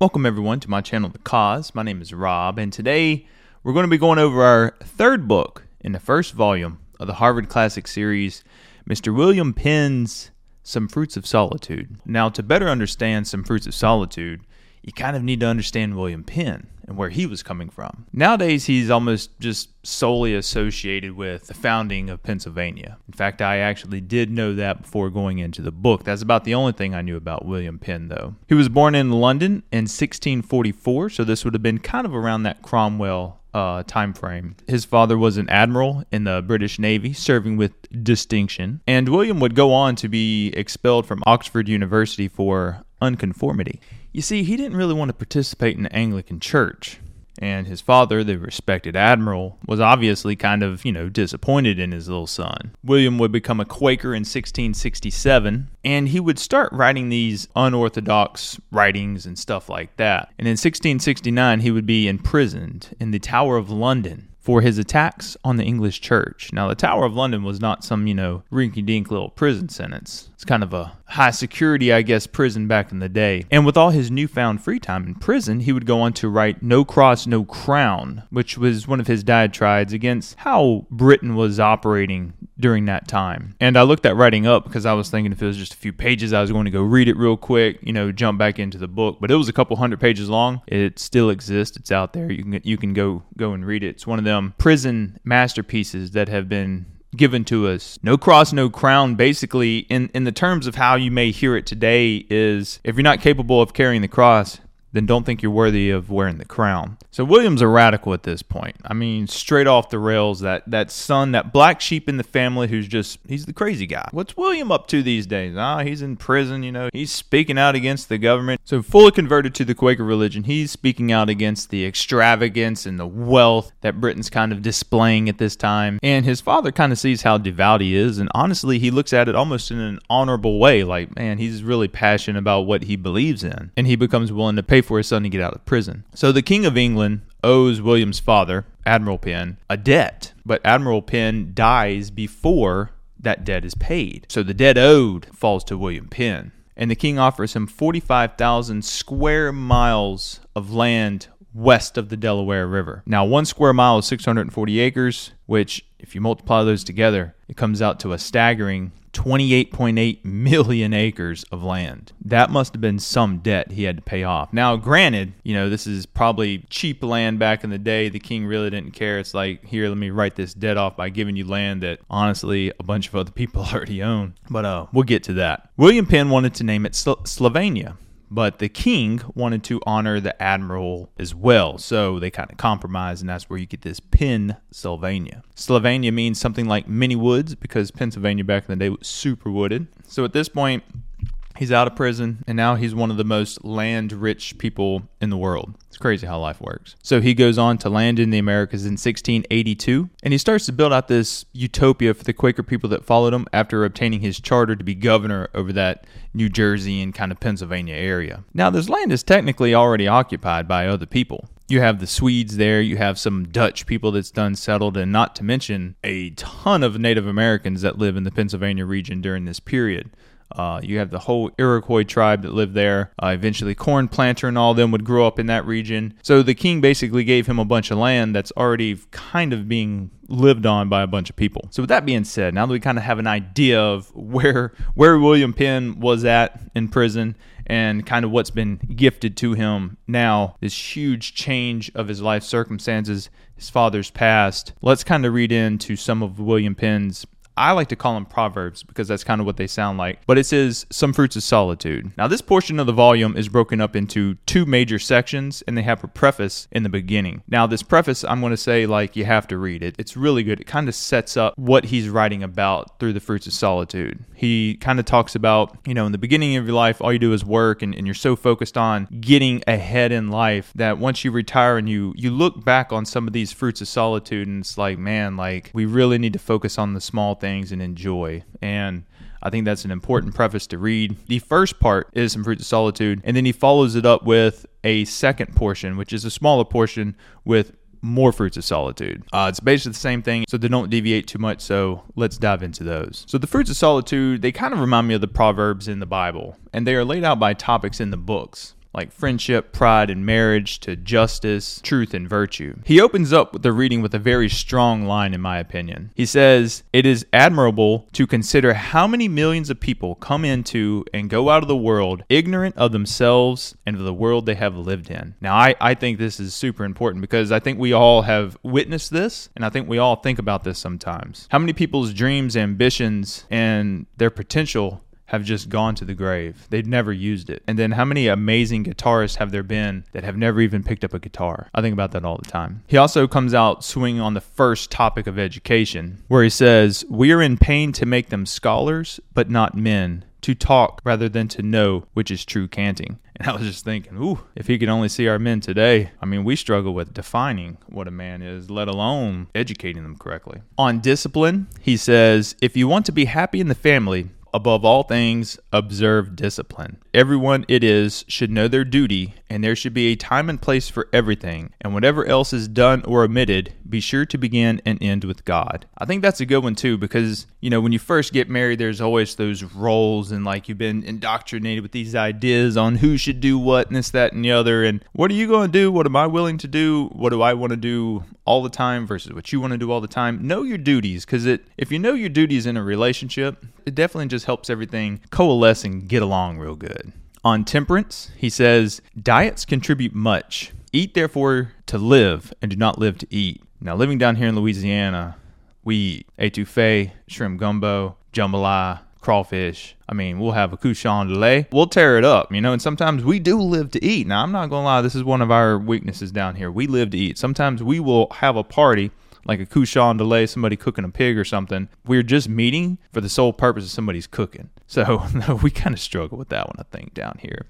Welcome, everyone, to my channel, The Cause. My name is Rob, and today we're going to be going over our third book in the first volume of the Harvard Classic series, Mr. William Penn's Some Fruits of Solitude. Now, to better understand Some Fruits of Solitude, you kind of need to understand William Penn and where he was coming from. Nowadays, he's almost just solely associated with the founding of Pennsylvania. In fact, I actually did know that before going into the book. That's about the only thing I knew about William Penn, though. He was born in London in 1644, so this would have been kind of around that Cromwell uh, time frame. His father was an admiral in the British Navy, serving with distinction, and William would go on to be expelled from Oxford University for unconformity. You see, he didn't really want to participate in the Anglican Church. And his father, the respected admiral, was obviously kind of, you know, disappointed in his little son. William would become a Quaker in 1667, and he would start writing these unorthodox writings and stuff like that. And in 1669, he would be imprisoned in the Tower of London for his attacks on the English church. Now, the Tower of London was not some, you know, rinky dink little prison sentence. It's kind of a high security, I guess, prison back in the day. And with all his newfound free time in prison, he would go on to write No Cross, No Crown, which was one of his diatribes against how Britain was operating during that time. And I looked that writing up because I was thinking if it was just a few pages, I was going to go read it real quick, you know, jump back into the book. But it was a couple hundred pages long. It still exists. It's out there. You can you can go go and read it. It's one of them prison masterpieces that have been given to us. No cross, no crown, basically, in, in the terms of how you may hear it today, is if you're not capable of carrying the cross, then don't think you're worthy of wearing the crown. So William's a radical at this point. I mean, straight off the rails, that that son, that black sheep in the family who's just he's the crazy guy. What's William up to these days? Ah, he's in prison, you know. He's speaking out against the government. So fully converted to the Quaker religion, he's speaking out against the extravagance and the wealth that Britain's kind of displaying at this time. And his father kind of sees how devout he is, and honestly, he looks at it almost in an honorable way. Like, man, he's really passionate about what he believes in, and he becomes willing to pay for his son to get out of prison. So the King of England owes William's father, Admiral Penn, a debt, but Admiral Penn dies before that debt is paid. So the debt owed falls to William Penn. And the king offers him 45,000 square miles of land west of the Delaware River. Now, one square mile is 640 acres, which, if you multiply those together, it comes out to a staggering 28.8 million acres of land. That must have been some debt he had to pay off. Now, granted, you know, this is probably cheap land back in the day. The king really didn't care. It's like, here, let me write this debt off by giving you land that honestly a bunch of other people already own. But uh, we'll get to that. William Penn wanted to name it Sylvania but the king wanted to honor the admiral as well. So they kind of compromised, and that's where you get this Pennsylvania. Sylvania means something like many woods because Pennsylvania back in the day was super wooded. So at this point, He's out of prison, and now he's one of the most land rich people in the world. It's crazy how life works. So he goes on to land in the Americas in 1682, and he starts to build out this utopia for the Quaker people that followed him after obtaining his charter to be governor over that New Jersey and kind of Pennsylvania area. Now, this land is technically already occupied by other people you have the Swedes there, you have some Dutch people that's done settled, and not to mention a ton of Native Americans that live in the Pennsylvania region during this period. Uh, you have the whole Iroquois tribe that lived there. Uh, eventually, Cornplanter and all them would grow up in that region. So the king basically gave him a bunch of land that's already kind of being lived on by a bunch of people. So with that being said, now that we kind of have an idea of where where William Penn was at in prison and kind of what's been gifted to him now, this huge change of his life circumstances, his father's past. Let's kind of read into some of William Penn's I like to call them proverbs because that's kind of what they sound like. But it says some fruits of solitude. Now, this portion of the volume is broken up into two major sections and they have a preface in the beginning. Now, this preface, I'm going to say, like, you have to read it. It's really good. It kind of sets up what he's writing about through the fruits of solitude. He kind of talks about, you know, in the beginning of your life, all you do is work and, and you're so focused on getting ahead in life that once you retire and you, you look back on some of these fruits of solitude and it's like, man, like, we really need to focus on the small things things and enjoy. And I think that's an important preface to read. The first part is some fruits of solitude, and then he follows it up with a second portion, which is a smaller portion with more fruits of solitude. Uh, it's basically the same thing, so they don't deviate too much. So let's dive into those. So the fruits of solitude, they kind of remind me of the proverbs in the Bible, and they are laid out by topics in the books. Like friendship, pride, and marriage to justice, truth, and virtue. He opens up the reading with a very strong line, in my opinion. He says, It is admirable to consider how many millions of people come into and go out of the world ignorant of themselves and of the world they have lived in. Now, I, I think this is super important because I think we all have witnessed this, and I think we all think about this sometimes. How many people's dreams, ambitions, and their potential have just gone to the grave. They've never used it. And then how many amazing guitarists have there been that have never even picked up a guitar? I think about that all the time. He also comes out swinging on the first topic of education, where he says, We are in pain to make them scholars, but not men. To talk rather than to know, which is true canting. And I was just thinking, ooh, if he could only see our men today. I mean, we struggle with defining what a man is, let alone educating them correctly. On discipline, he says, if you want to be happy in the family, above all things, observe discipline. Everyone it is should know their duty, and there should be a time and place for everything. And whatever else is done or omitted, be sure to begin and end with God. I think that's a good one too, because you know when you first get married, there's always those roles, and like you've been indoctrinated with these ideas on who should do what, and this, that, and the other. And what are you going to do? What am I willing to do? What do I want to do all the time versus what you want to do all the time? Know your duties, because it if you know your duties in a relationship, it definitely just helps everything coalesce and get along real good. On temperance, he says, Diets contribute much. Eat, therefore, to live, and do not live to eat. Now, living down here in Louisiana, we eat etouffee, shrimp gumbo, jambalaya, crawfish. I mean, we'll have a cochon de lait. We'll tear it up, you know, and sometimes we do live to eat. Now, I'm not going to lie, this is one of our weaknesses down here. We live to eat. Sometimes we will have a party like a cochon de lait, somebody cooking a pig or something. We're just meeting for the sole purpose of somebody's cooking. So we kind of struggle with that one, I think, down here.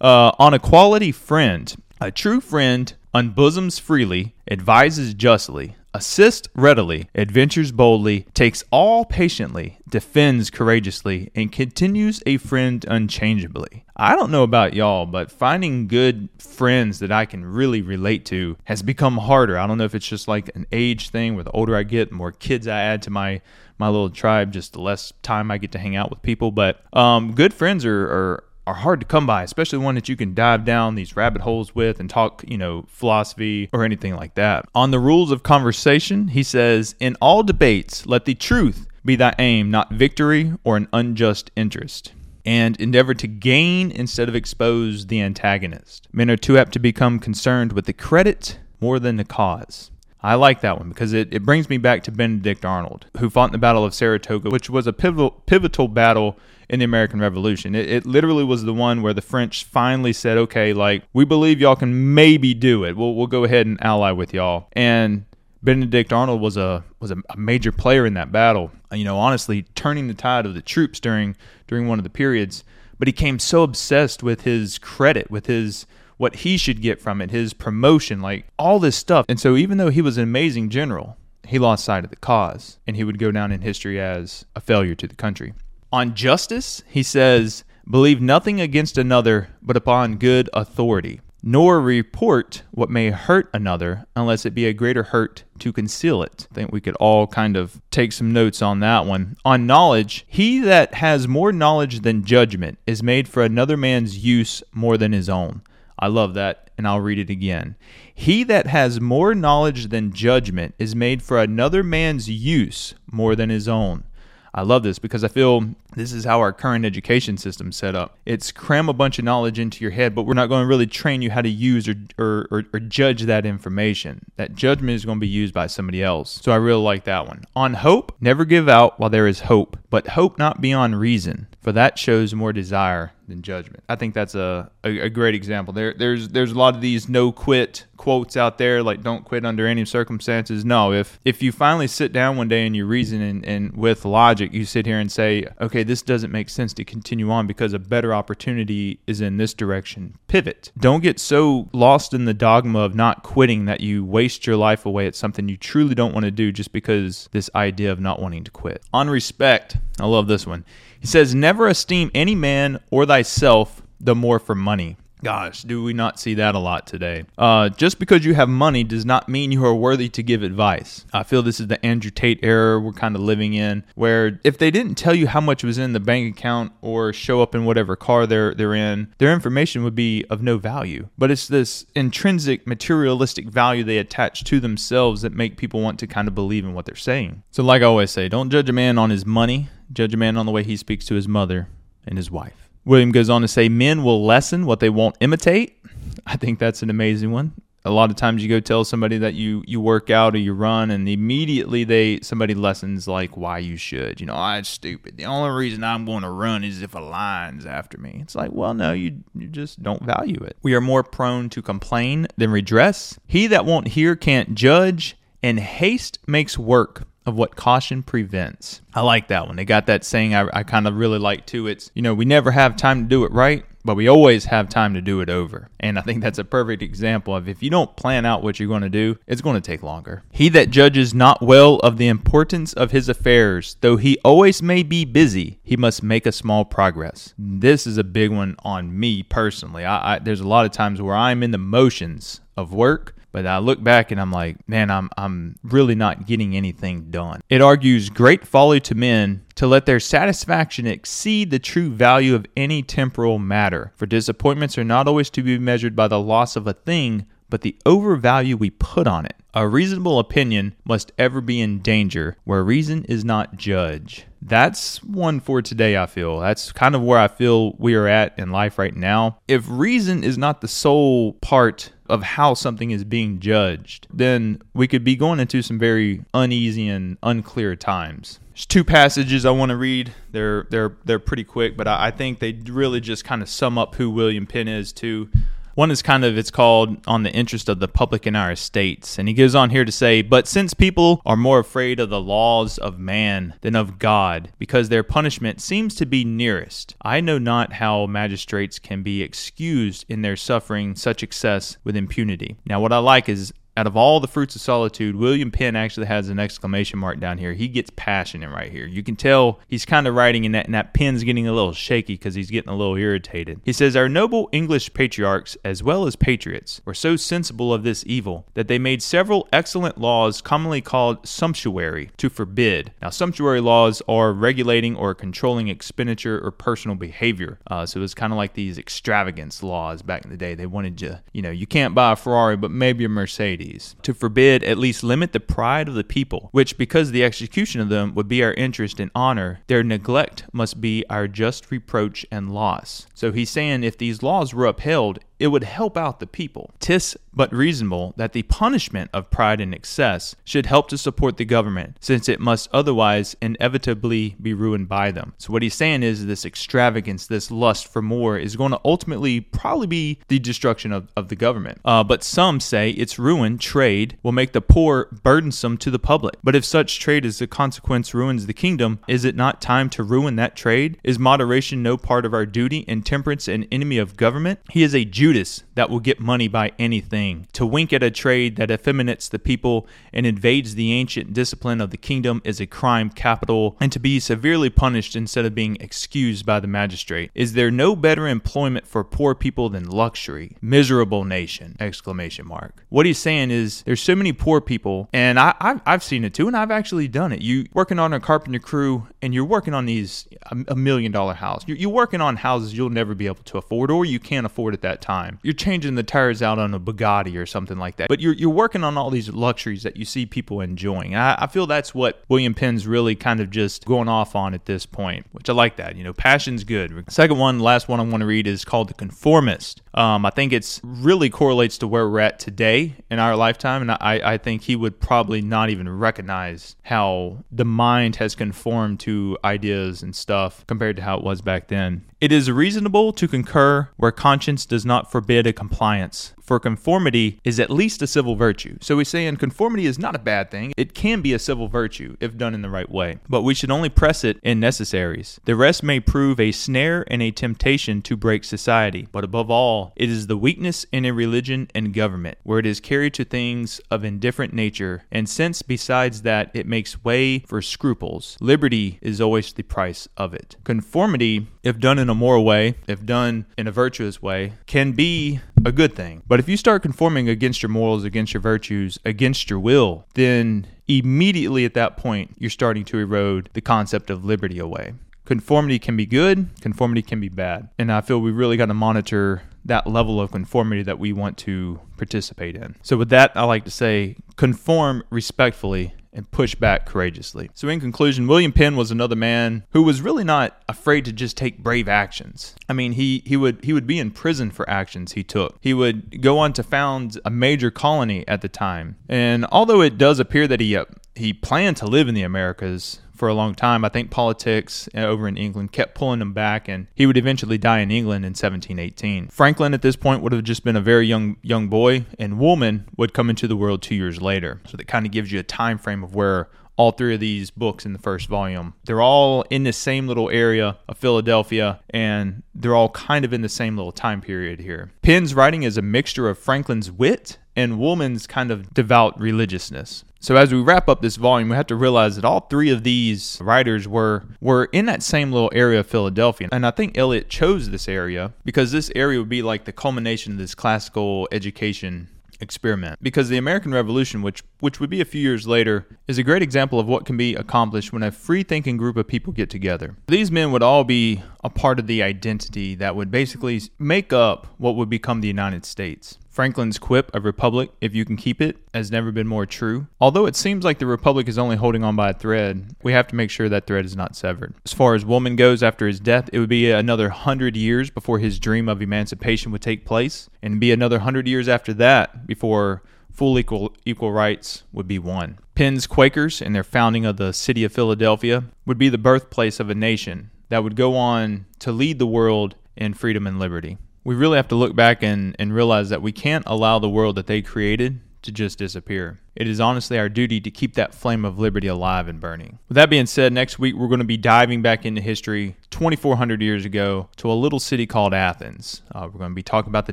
Uh, on a quality friend, a true friend unbosoms freely, advises justly, assists readily, adventures boldly, takes all patiently, defends courageously, and continues a friend unchangeably. I don't know about y'all, but finding good friends that I can really relate to has become harder. I don't know if it's just like an age thing where the older I get, the more kids I add to my my little tribe, just the less time I get to hang out with people. But um, good friends are, are are hard to come by, especially one that you can dive down these rabbit holes with and talk, you know, philosophy or anything like that. On the rules of conversation, he says, In all debates, let the truth be thy aim, not victory or an unjust interest. And endeavor to gain instead of expose the antagonist. Men are too apt to become concerned with the credit more than the cause. I like that one because it, it brings me back to Benedict Arnold, who fought in the Battle of Saratoga, which was a pivotal, pivotal battle in the American Revolution. It, it, literally was the one where the French finally said, okay, like, we believe y'all can maybe do it. We'll, we'll go ahead and ally with y'all. And Benedict Arnold was a was a, a major player in that battle. You know, honestly, turning the tide of the troops during during one of the periods. But he came so obsessed with his credit, with his what he should get from it, his promotion, like all this stuff. And so, even though he was an amazing general, he lost sight of the cause, and he would go down in history as a failure to the country. On justice, he says, Believe nothing against another but upon good authority, nor report what may hurt another unless it be a greater hurt to conceal it. I think we could all kind of take some notes on that one. On knowledge, he that has more knowledge than judgment is made for another man's use more than his own. I love that, and I'll read it again. He that has more knowledge than judgment is made for another man's use more than his own. I love this because I feel this is how our current education system set up. It's cram a bunch of knowledge into your head, but we're not going to really train you how to use or, or, or, or judge that information. That judgment is going to be used by somebody else. So I really like that one. On hope, never give out while there is hope, but hope not beyond reason, for that shows more desire than judgment. I think that's a, a, a, great example. There there's there's a lot of these no quit quotes out there like don't quit under any circumstances. No, if if you finally sit down one day and you reason and, and with logic, you sit here and say, okay, this doesn't make sense to continue on because a better opportunity is in this direction. Pivot. Don't get so lost in the dogma of not quitting that you waste your life away at something you truly don't want to do just because this idea of not wanting to quit. On respect, I love this one. He says, Never esteem any man or thyself the more for money. Gosh, do we not see that a lot today? Uh, just because you have money does not mean you are worthy to give advice. I feel this is the Andrew Tate era we're kind of living in, where if they didn't tell you how much was in the bank account or show up in whatever car they're they're in, their information would be of no value. But it's this intrinsic materialistic value they attach to themselves that make people want to kind of believe in what they're saying. So, like I always say, don't judge a man on his money. Judge a man on the way he speaks to his mother and his wife. William goes on to say, Men will lessen what they won't imitate. I think that's an amazing one. A lot of times you go tell somebody that you you work out or you run and immediately they somebody lessens like why you should. You know, oh, stupid. The only reason I'm going to run is if a lion's after me. It's like, well, no, you you just don't value it. We are more prone to complain than redress. He that won't hear can't judge, and haste makes work of what caution prevents. I like that one. They got that saying I, I kind of really like too. It's, you know, we never have time to do it right, but we always have time to do it over. And I think that's a perfect example of if you don't plan out what you're going to do, it's going to take longer. He that judges not well of the importance of his affairs, though he always may be busy, he must make a small progress. This is a big one on me personally. I, I there's a lot of times where I'm in the motions of work but I look back and I'm like, man, I'm I'm really not getting anything done. It argues great folly to men to let their satisfaction exceed the true value of any temporal matter. For disappointments are not always to be measured by the loss of a thing, but the overvalue we put on it. A reasonable opinion must ever be in danger where reason is not judge. That's one for today, I feel. That's kind of where I feel we are at in life right now. If reason is not the sole part of how something is being judged, then we could be going into some very uneasy and unclear times. There's two passages I want to read. They're they're they're pretty quick, but I, I think they really just kind of sum up who William Penn is too. One is kind of, it's called On the Interest of the Public in Our Estates. And he goes on here to say, But since people are more afraid of the laws of man than of God, because their punishment seems to be nearest, I know not how magistrates can be excused in their suffering such excess with impunity. Now, what I like is out of all the fruits of solitude, William Penn actually has an exclamation mark down here. He gets passionate right here. You can tell he's kind of writing in that, and that pen's getting a little shaky because he's getting a little irritated. He says, Our noble English patriarchs, as well as patriots, were so sensible of this evil that they made several excellent laws commonly called sumptuary to forbid. Now, sumptuary laws are regulating or controlling expenditure or personal behavior. Uh, so it's kind of like these extravagance laws back in the day. They wanted you, you know, you can't buy a Ferrari, but maybe a Mercedes to forbid, at least limit the pride of the people, which, because the execution of them would be our interest and honor, their neglect must be our just reproach and loss. So he's saying if these laws were upheld, it would help out the people. Tis but reasonable that the punishment of pride and excess should help to support the government, since it must otherwise inevitably be ruined by them. So, what he's saying is this extravagance, this lust for more, is going to ultimately probably be the destruction of, of the government. Uh, but some say its ruin, trade, will make the poor burdensome to the public. But if such trade as a consequence ruins the kingdom, is it not time to ruin that trade? Is moderation no part of our duty, and temperance an enemy of government? He is a Judas that will get money by anything. To wink at a trade that effeminates the people and invades the ancient discipline of the kingdom is a crime capital, and to be severely punished instead of being excused by the magistrate. Is there no better employment for poor people than luxury? Miserable nation! Exclamation mark. What he's saying is there's so many poor people, and I, I've, I've seen it too, and I've actually done it. You working on a carpenter crew, and you're working on these a, million dollar house. You're, you're working on houses you'll never be able to afford, or you can't afford at that time. You're changing the tires out on a Bugatti Bugatti or something like that. But you're, you're working on all these luxuries that you see people enjoying. I, I feel that's what William Penn's really kind of just going off on at this point, which I like that. You know, passion's good. Second one, last one I want to read is called The Conformist. Um, I think it's really correlates to where we're at today in our lifetime. And I, I think he would probably not even recognize how the mind has conformed to ideas and stuff compared to how it was back then. It is reasonable to concur where conscience does not forbid a compliance. For conformity is at least a civil virtue. So he's saying conformity is not a bad thing. It can be a civil virtue if done in the right way, but we should only press it in necessaries. The rest may prove a snare and a temptation to break society, but above all, it is the weakness in a religion and government where it is carried to things of indifferent nature, and since besides that it makes way for scruples, liberty is always the price of it. Conformity, if done in a moral way, if done in a virtuous way, can be a good thing. But if you start conforming against your morals, against your virtues, against your will, then immediately at that point, you're starting to erode the concept of liberty away. Conformity can be good, conformity can be bad. And I feel we really got to monitor that level of conformity that we want to participate in. So, with that, I like to say conform respectfully and push back courageously. So, in conclusion, William Penn was another man who was really not afraid to just take brave actions. I mean, he he would he would be in prison for actions he took. He would go on to found a major colony at the time, and although it does appear that he uh, he planned to live in the Americas for a long time. I think politics uh, over in England kept pulling him back, and he would eventually die in England in 1718. Franklin at this point would have just been a very young young boy, and Woolman would come into the world two years later. So that kind of gives you a time frame of where all three of these books in the first volume. They're all in the same little area of Philadelphia and they're all kind of in the same little time period here. Penn's writing is a mixture of Franklin's wit and Woolman's kind of devout religiousness. So as we wrap up this volume, we have to realize that all three of these writers were were in that same little area of Philadelphia. And I think Eliot chose this area because this area would be like the culmination of this classical education experiment because the American Revolution which which would be a few years later is a great example of what can be accomplished when a free-thinking group of people get together. These men would all be a part of the identity that would basically make up what would become the United States. Franklin's quip, a republic, if you can keep it, has never been more true. Although it seems like the republic is only holding on by a thread, we have to make sure that thread is not severed. As far as Woolman goes, after his death, it would be another hundred years before his dream of emancipation would take place, and be another hundred years after that before full equal equal rights would be won. Penn's Quakers and their founding of the city of Philadelphia would be the birthplace of a nation that would go on to lead the world in freedom and liberty we really have to look back and, and realize that we can't allow the world that they created to just disappear. It is honestly our duty to keep that flame of liberty alive and burning. With that being said, next week we're going to be diving back into history 2,400 years ago to a little city called Athens. Uh, we're going to be talking about the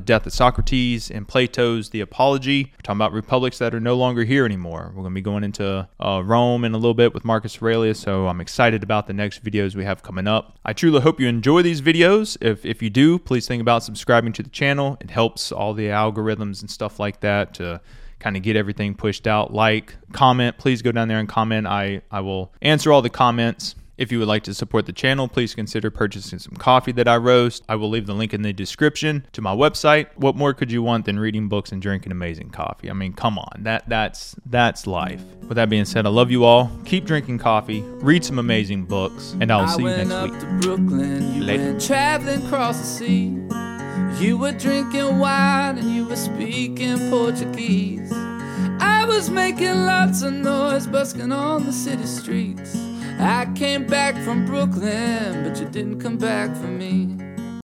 death of Socrates and Plato's The Apology. We're talking about republics that are no longer here anymore. We're going to be going into uh, Rome in a little bit with Marcus Aurelius, so I'm excited about the next videos we have coming up. I truly hope you enjoy these videos. If, if you do, please think about subscribing to the channel. It helps all the algorithms and stuff like that to kind of get everything pushed out. Like, comment, please go down there and comment. I, I will answer all the comments. If you would like to support the channel, please consider purchasing some coffee that I roast. I will leave the link in the description to my website. What more could you want than reading books and drinking amazing coffee? I mean, come on. That that's that's life. With that being said, I love you all. Keep drinking coffee, read some amazing books, and I'll see you next week. Brooklyn, you Later. traveling across the sea. You were drinking wine and you were speaking Portuguese. I was making lots of noise, busking on the city streets. I came back from Brooklyn, but you didn't come back for me.